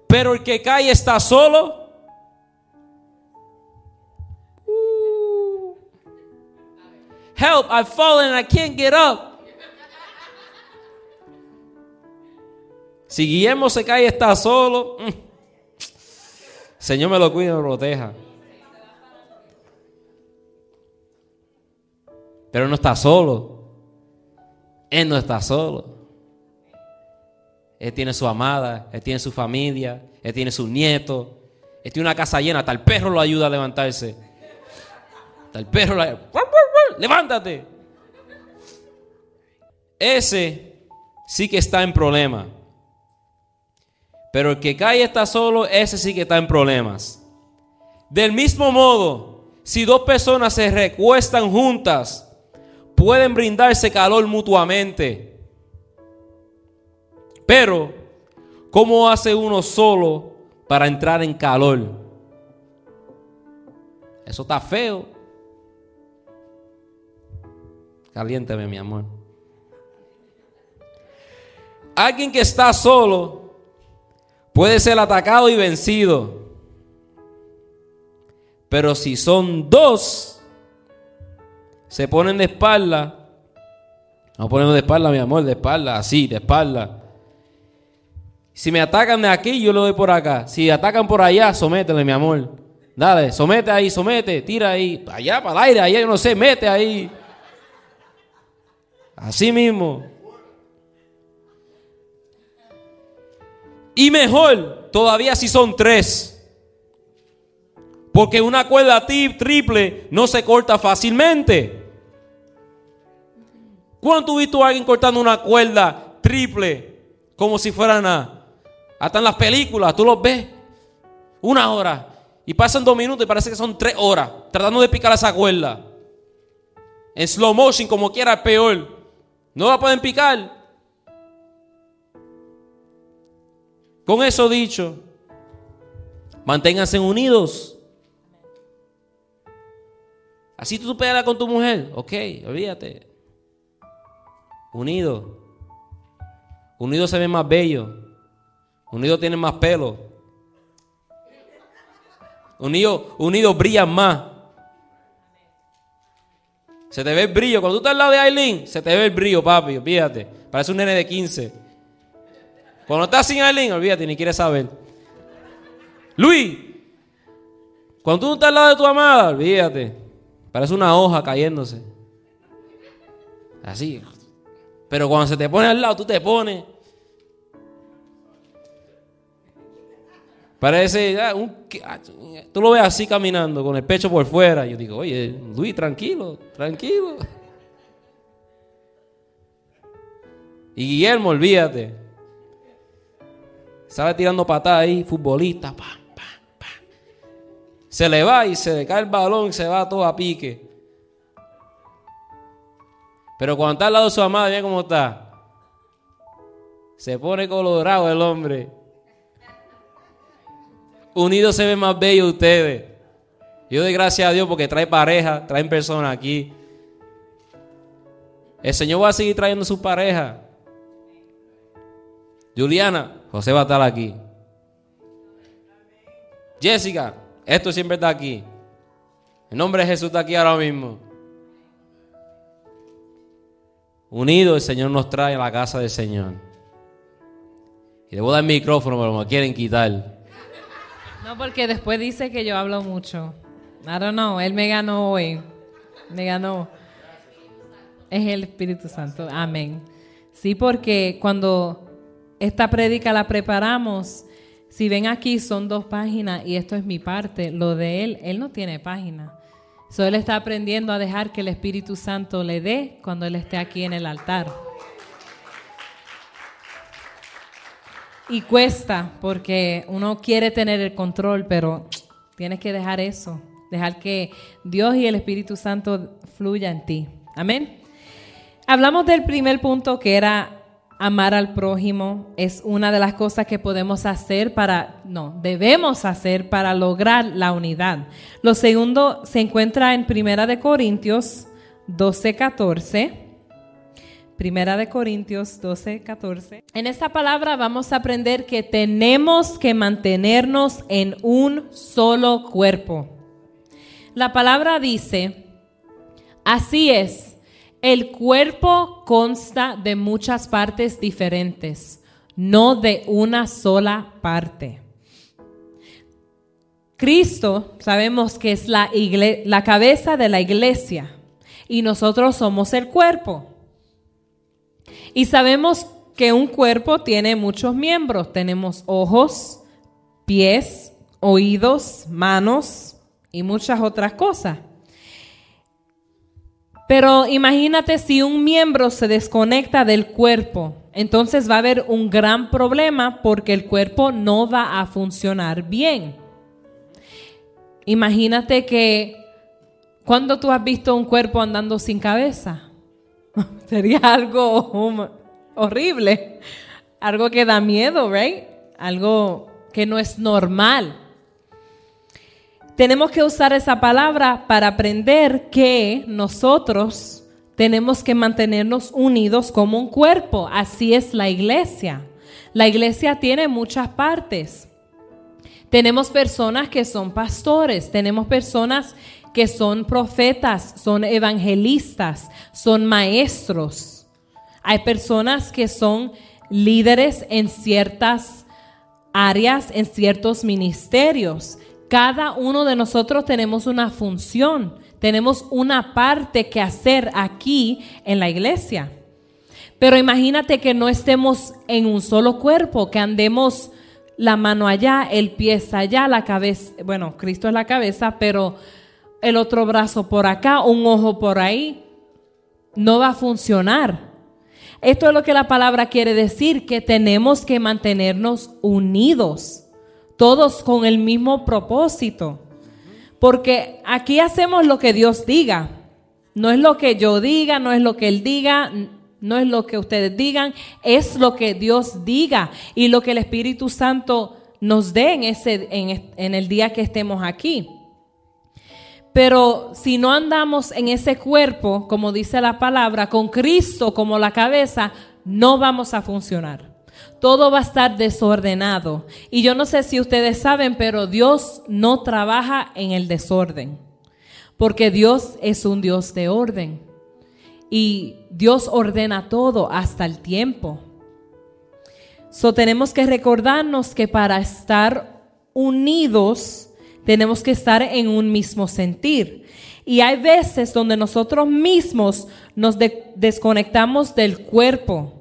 Pero el que cae está solo. Uh. Help, I've fallen and I can't get up. Si Guillermo se cae está solo, mm. Señor me lo cuida y me proteja. Pero no está solo. Él no está solo. Él tiene su amada, él tiene su familia, él tiene su nieto, él tiene una casa llena, hasta el perro lo ayuda a levantarse. Hasta el perro lo ayuda. Levántate. Ese sí que está en problema. Pero el que cae está solo, ese sí que está en problemas. Del mismo modo, si dos personas se recuestan juntas, pueden brindarse calor mutuamente. Pero, ¿cómo hace uno solo para entrar en calor? Eso está feo. Caliénteme, mi amor. Alguien que está solo puede ser atacado y vencido. Pero si son dos, se ponen de espalda. No ponemos de espalda, mi amor, de espalda, así, de espalda. Si me atacan de aquí, yo lo doy por acá. Si atacan por allá, sométele, mi amor. Dale, somete ahí, somete, tira ahí, allá para el aire, allá yo no sé, mete ahí. Así mismo. Y mejor, todavía si son tres. Porque una cuerda triple no se corta fácilmente. ¿Cuándo has visto a alguien cortando una cuerda triple como si fuera nada? Hasta en las películas, tú los ves. Una hora. Y pasan dos minutos y parece que son tres horas tratando de picar esa cuerda. En slow motion, como quiera, peor. No la pueden picar. Con eso dicho, manténganse unidos. Así tú peleas con tu mujer. Ok, olvídate. Unido. Unido se ve más bello. Unido tiene más pelo. Unido, unido brillan más. Se te ve el brillo. Cuando tú estás al lado de Aileen, se te ve el brillo, papi. Olvídate. Parece un nene de 15. Cuando estás sin Aileen, olvídate, ni quieres saber. Luis, cuando tú estás al lado de tu amada, olvídate. Parece una hoja cayéndose. Así. Pero cuando se te pone al lado, tú te pones. Parece, ah, ah, tú lo ves así caminando, con el pecho por fuera. Yo digo, oye, Luis, tranquilo, tranquilo. Y Guillermo, olvídate. Sale tirando patadas ahí, futbolista. Se le va y se le cae el balón se va todo a pique. Pero cuando está al lado de su amada, mira cómo está. Se pone colorado el hombre. Unidos se ve más bello ustedes. Yo doy gracias a Dios porque trae pareja, traen personas aquí. El Señor va a seguir trayendo su pareja. Juliana, José va a estar aquí. Jessica, esto siempre está aquí. El nombre de Jesús está aquí ahora mismo. Unido el Señor nos trae a la casa del Señor. Y debo dar el micrófono, pero me quieren quitar. No, porque después dice que yo hablo mucho. I don't know, él me ganó hoy. Me ganó. Es el Espíritu Santo. Amén. Sí, porque cuando esta prédica la preparamos, si ven aquí son dos páginas y esto es mi parte. Lo de él, él no tiene página. So, él está aprendiendo a dejar que el Espíritu Santo le dé cuando él esté aquí en el altar. Y cuesta porque uno quiere tener el control, pero tienes que dejar eso, dejar que Dios y el Espíritu Santo fluya en ti. Amén. Hablamos del primer punto que era amar al prójimo es una de las cosas que podemos hacer para, no, debemos hacer para lograr la unidad. Lo segundo se encuentra en Primera de Corintios 12, 14. Primera de Corintios 12, 14. En esta palabra vamos a aprender que tenemos que mantenernos en un solo cuerpo. La palabra dice, así es, el cuerpo consta de muchas partes diferentes, no de una sola parte. Cristo sabemos que es la, la cabeza de la iglesia y nosotros somos el cuerpo. Y sabemos que un cuerpo tiene muchos miembros. Tenemos ojos, pies, oídos, manos y muchas otras cosas. Pero imagínate si un miembro se desconecta del cuerpo, entonces va a haber un gran problema porque el cuerpo no va a funcionar bien. Imagínate que cuando tú has visto un cuerpo andando sin cabeza, sería algo horrible, algo que da miedo, ¿right? Algo que no es normal. Tenemos que usar esa palabra para aprender que nosotros tenemos que mantenernos unidos como un cuerpo. Así es la iglesia. La iglesia tiene muchas partes. Tenemos personas que son pastores, tenemos personas que son profetas, son evangelistas, son maestros. Hay personas que son líderes en ciertas áreas, en ciertos ministerios. Cada uno de nosotros tenemos una función, tenemos una parte que hacer aquí en la iglesia. Pero imagínate que no estemos en un solo cuerpo, que andemos la mano allá, el pie allá, la cabeza, bueno, Cristo es la cabeza, pero el otro brazo por acá, un ojo por ahí, no va a funcionar. Esto es lo que la palabra quiere decir, que tenemos que mantenernos unidos, todos con el mismo propósito. Porque aquí hacemos lo que Dios diga. No es lo que yo diga, no es lo que Él diga, no es lo que ustedes digan, es lo que Dios diga y lo que el Espíritu Santo nos dé en, ese, en, el día que estemos aquí. Pero si no andamos en ese cuerpo, como dice la palabra, con Cristo como la cabeza, no vamos a funcionar. Todo va a estar desordenado. Y yo no sé si ustedes saben, pero Dios no trabaja en el desorden. Porque Dios es un Dios de orden. Y Dios ordena todo hasta el tiempo. So tenemos que recordarnos que para estar unidos tenemos que estar en un mismo sentir. Y hay veces donde nosotros mismos nos desconectamos del cuerpo.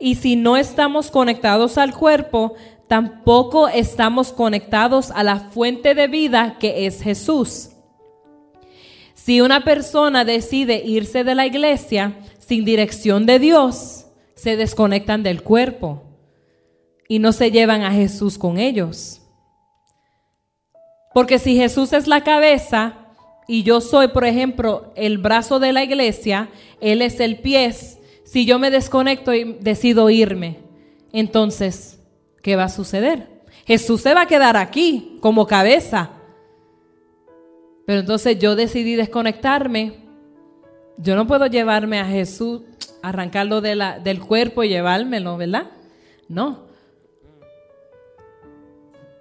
Y si no estamos conectados al cuerpo, tampoco estamos conectados a la fuente de vida que es Jesús. Si una persona decide irse de la iglesia sin dirección de Dios, se desconectan del cuerpo y no se llevan a Jesús con ellos. Porque si Jesús es la cabeza y yo soy, por ejemplo, el brazo de la iglesia, Él es el pie, si yo me desconecto y decido irme, entonces, ¿qué va a suceder? Jesús se va a quedar aquí como cabeza pero entonces yo decidí desconectarme. Yo no puedo llevarme a Jesús, arrancarlo del cuerpo y llevármelo, ¿verdad? No.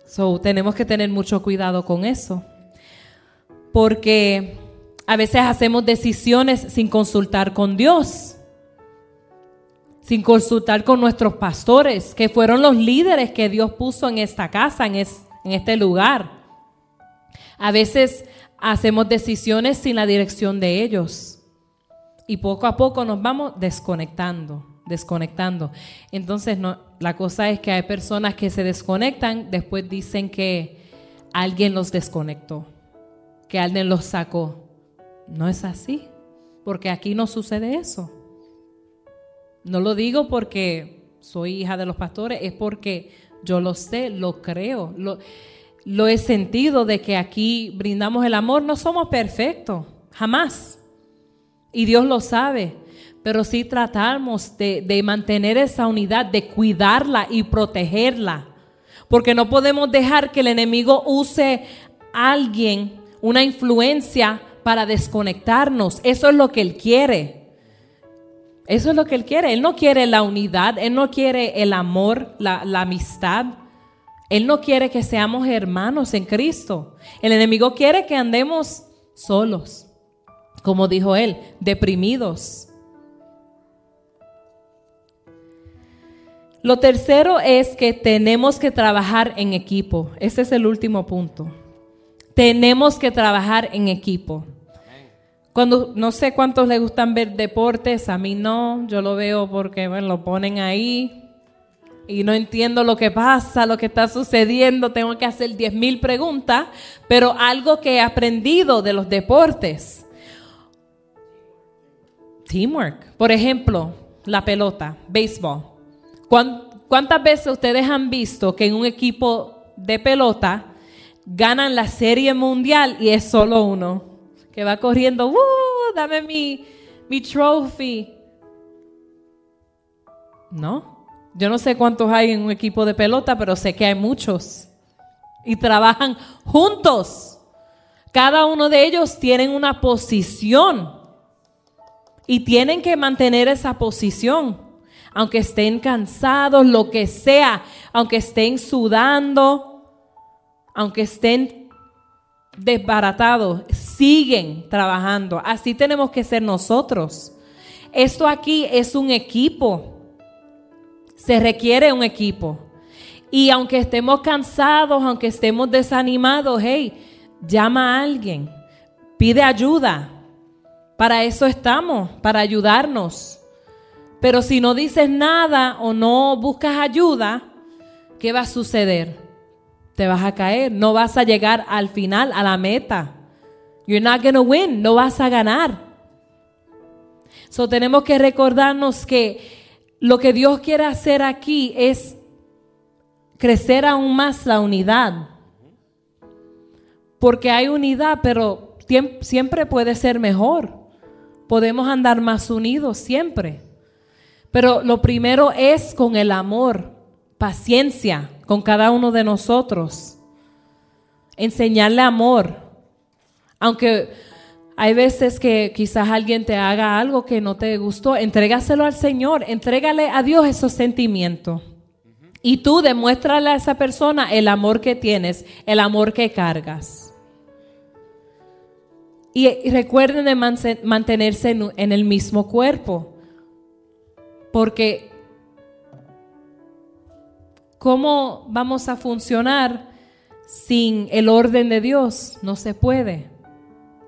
So, tenemos que tener mucho cuidado con eso. Porque a veces hacemos decisiones sin consultar con Dios. Sin consultar con nuestros pastores, que fueron los líderes que Dios puso en esta casa, en, en este lugar. A veces hacemos decisiones sin la dirección de ellos. Y poco a poco nos vamos desconectando, desconectando. Entonces, no, la cosa es que hay personas que se desconectan, después dicen que alguien los desconectó, que alguien los sacó. No es así, porque aquí no sucede eso. No lo digo porque soy hija de los pastores, es porque yo lo sé, lo creo. Lo, lo he sentido de que aquí brindamos el amor. No somos perfectos, jamás. Y Dios lo sabe. Pero sí tratamos de, mantener esa unidad, de cuidarla y protegerla. Porque no podemos dejar que el enemigo use a alguien, una influencia para desconectarnos. Eso es lo que él quiere. Eso es lo que él quiere. Él no quiere la unidad, él no quiere el amor, la amistad. Él no quiere que seamos hermanos en Cristo. El enemigo quiere que andemos solos, como dijo él, deprimidos. Lo tercero es que tenemos que trabajar en equipo. Ese es el último punto. Tenemos que trabajar en equipo. Cuando no sé cuántos les gustan ver deportes, a mí no, yo lo veo porque bueno, lo ponen ahí, y no entiendo lo que pasa, lo que está sucediendo, tengo que hacer 10 mil preguntas, pero algo que he aprendido de los deportes. Teamwork. Por ejemplo, la pelota, béisbol. ¿Cuántas veces ustedes han visto que en un equipo de pelota ganan la serie mundial y es solo uno que va corriendo, ¡Uh! Dame mi, mi trophy. ¿No? Yo no sé cuántos hay en un equipo de pelota, pero sé que hay muchos. Y trabajan juntos. Cada uno de ellos tienen una posición. Y tienen que mantener esa posición, aunque estén cansados, lo que sea, aunque estén sudando, aunque estén desbaratados, siguen trabajando. Así tenemos que ser nosotros. Esto aquí es un equipo. Se requiere un equipo. Y aunque estemos cansados, aunque estemos desanimados, hey, llama a alguien, pide ayuda. Para eso estamos, para ayudarnos. Pero si no dices nada o no buscas ayuda, ¿qué va a suceder? Te vas a caer, no vas a llegar al final, a la meta. You're not to win, no vas a ganar. So tenemos que recordarnos que lo que Dios quiere hacer aquí es crecer aún más la unidad. Porque hay unidad, pero siempre puede ser mejor podemos andar más unidos siempre. Pero lo primero es con el amor, paciencia con cada uno de nosotros. Enseñarle amor. Aunque hay veces que quizás alguien te haga algo que no te gustó, entrégaselo al Señor, entrégale a Dios esos sentimientos. Y tú demuéstrale a esa persona el amor que tienes, el amor que cargas. Y, recuerden de mantenerse en, el mismo cuerpo. Porque ¿cómo vamos a funcionar sin el orden de Dios? No se puede.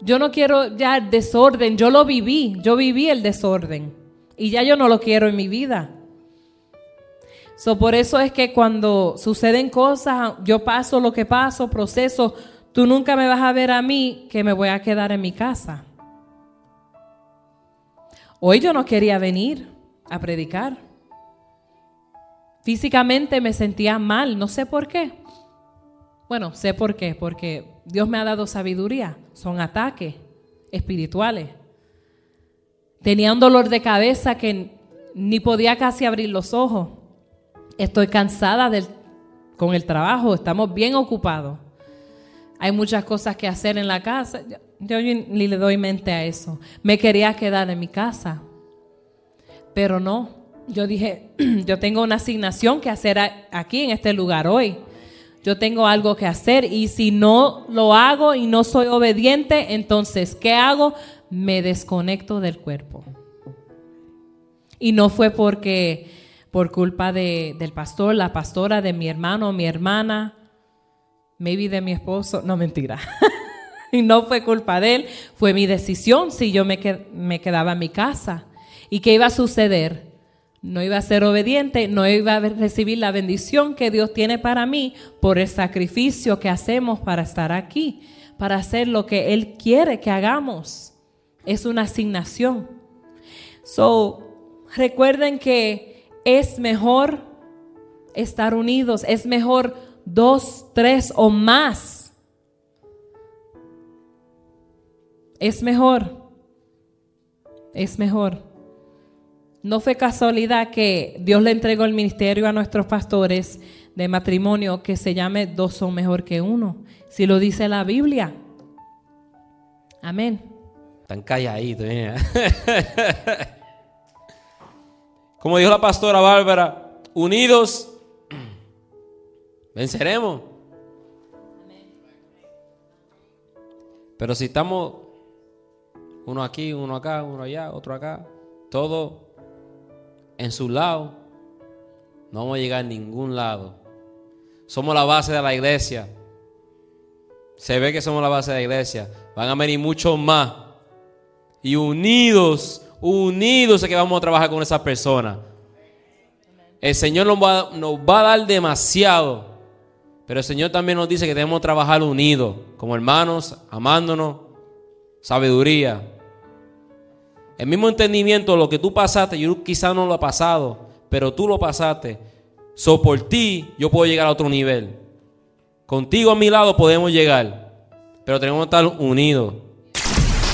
Yo no quiero ya desorden, yo lo viví, yo viví el desorden y ya yo no lo quiero en mi vida. So, por eso es que cuando suceden cosas, yo paso lo que paso, proceso, Tú nunca me vas a ver a mí que me voy a quedar en mi casa. Hoy yo no quería venir a predicar. Físicamente me sentía mal, no sé por qué. Bueno, sé por qué, porque Dios me ha dado sabiduría. Son ataques espirituales. Tenía un dolor de cabeza que ni podía casi abrir los ojos. Estoy cansada con el trabajo, estamos bien ocupados hay muchas cosas que hacer en la casa. Yo, ni le doy mente a eso. Me quería quedar en mi casa, pero no. Yo dije, yo tengo una asignación que hacer aquí en este lugar hoy. Yo tengo algo que hacer y si no lo hago y no soy obediente, entonces, ¿qué hago? Me desconecto del cuerpo. Y no fue porque por culpa de, del pastor, la pastora, de mi hermano, mi hermana, maybe de mi esposo, no mentira. y no fue culpa de él, fue mi decisión si yo me, me quedaba en mi casa. ¿Y qué iba a suceder? No iba a ser obediente, no iba a recibir la bendición que Dios tiene para mí por el sacrificio que hacemos para estar aquí, para hacer lo que Él quiere que hagamos. Es una asignación. So, recuerden que es mejor estar unidos, es mejor dos, tres o más. Es mejor. Es mejor. No fue casualidad que Dios le entregó el ministerio a nuestros pastores de matrimonio que se llame dos son mejor que uno. Si lo dice la Biblia. Amén. Tan calladitos. Como dijo la pastora Bárbara, unidos Venceremos. Pero si estamos uno aquí, uno acá, uno allá, otro acá, todo en su lado, no vamos a llegar a ningún lado. Somos la base de la iglesia. Se ve que somos la base de la iglesia. Van a venir muchos más. Y unidos, unidos es que vamos a trabajar con esas personas. El Señor nos va, nos va a dar demasiado. Pero el Señor también nos dice que debemos trabajar unidos, como hermanos, amándonos, sabiduría. El mismo entendimiento, lo que tú pasaste, yo quizás no lo he pasado, pero tú lo pasaste. So por ti yo puedo llegar a otro nivel. Contigo a mi lado podemos llegar, pero tenemos que estar unidos.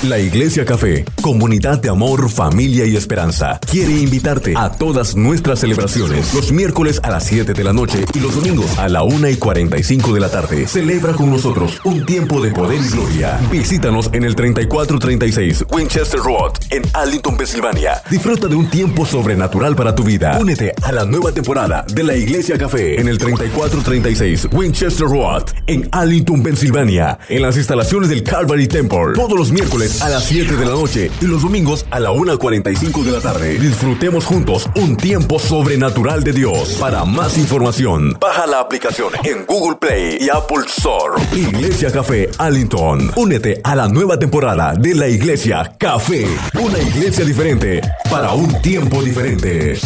La Iglesia Café, comunidad de amor, familia y esperanza, quiere invitarte a todas nuestras celebraciones los miércoles a las 7 de la noche y los domingos a la 1 y 45 de la tarde. Celebra con nosotros un tiempo de poder y gloria. Visítanos en el 3436 Winchester Road en Arlington, Pensilvania. Disfruta de un tiempo sobrenatural para tu vida. Únete a la nueva temporada de la Iglesia Café en el 3436 Winchester Road en Arlington, Pensilvania, en las instalaciones del Calvary Temple. Todos los miércoles a las 7 de la noche y los domingos a la 1.45 de la tarde. Disfrutemos juntos un tiempo sobrenatural de Dios. Para más información, baja la aplicación en Google Play y Apple Store. Iglesia Café Arlington. Únete a la nueva temporada de la Iglesia Café. Una iglesia diferente para un tiempo diferente.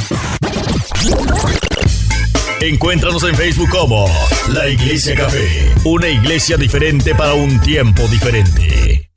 Encuéntranos en Facebook como La Iglesia Café, una iglesia diferente para un tiempo diferente.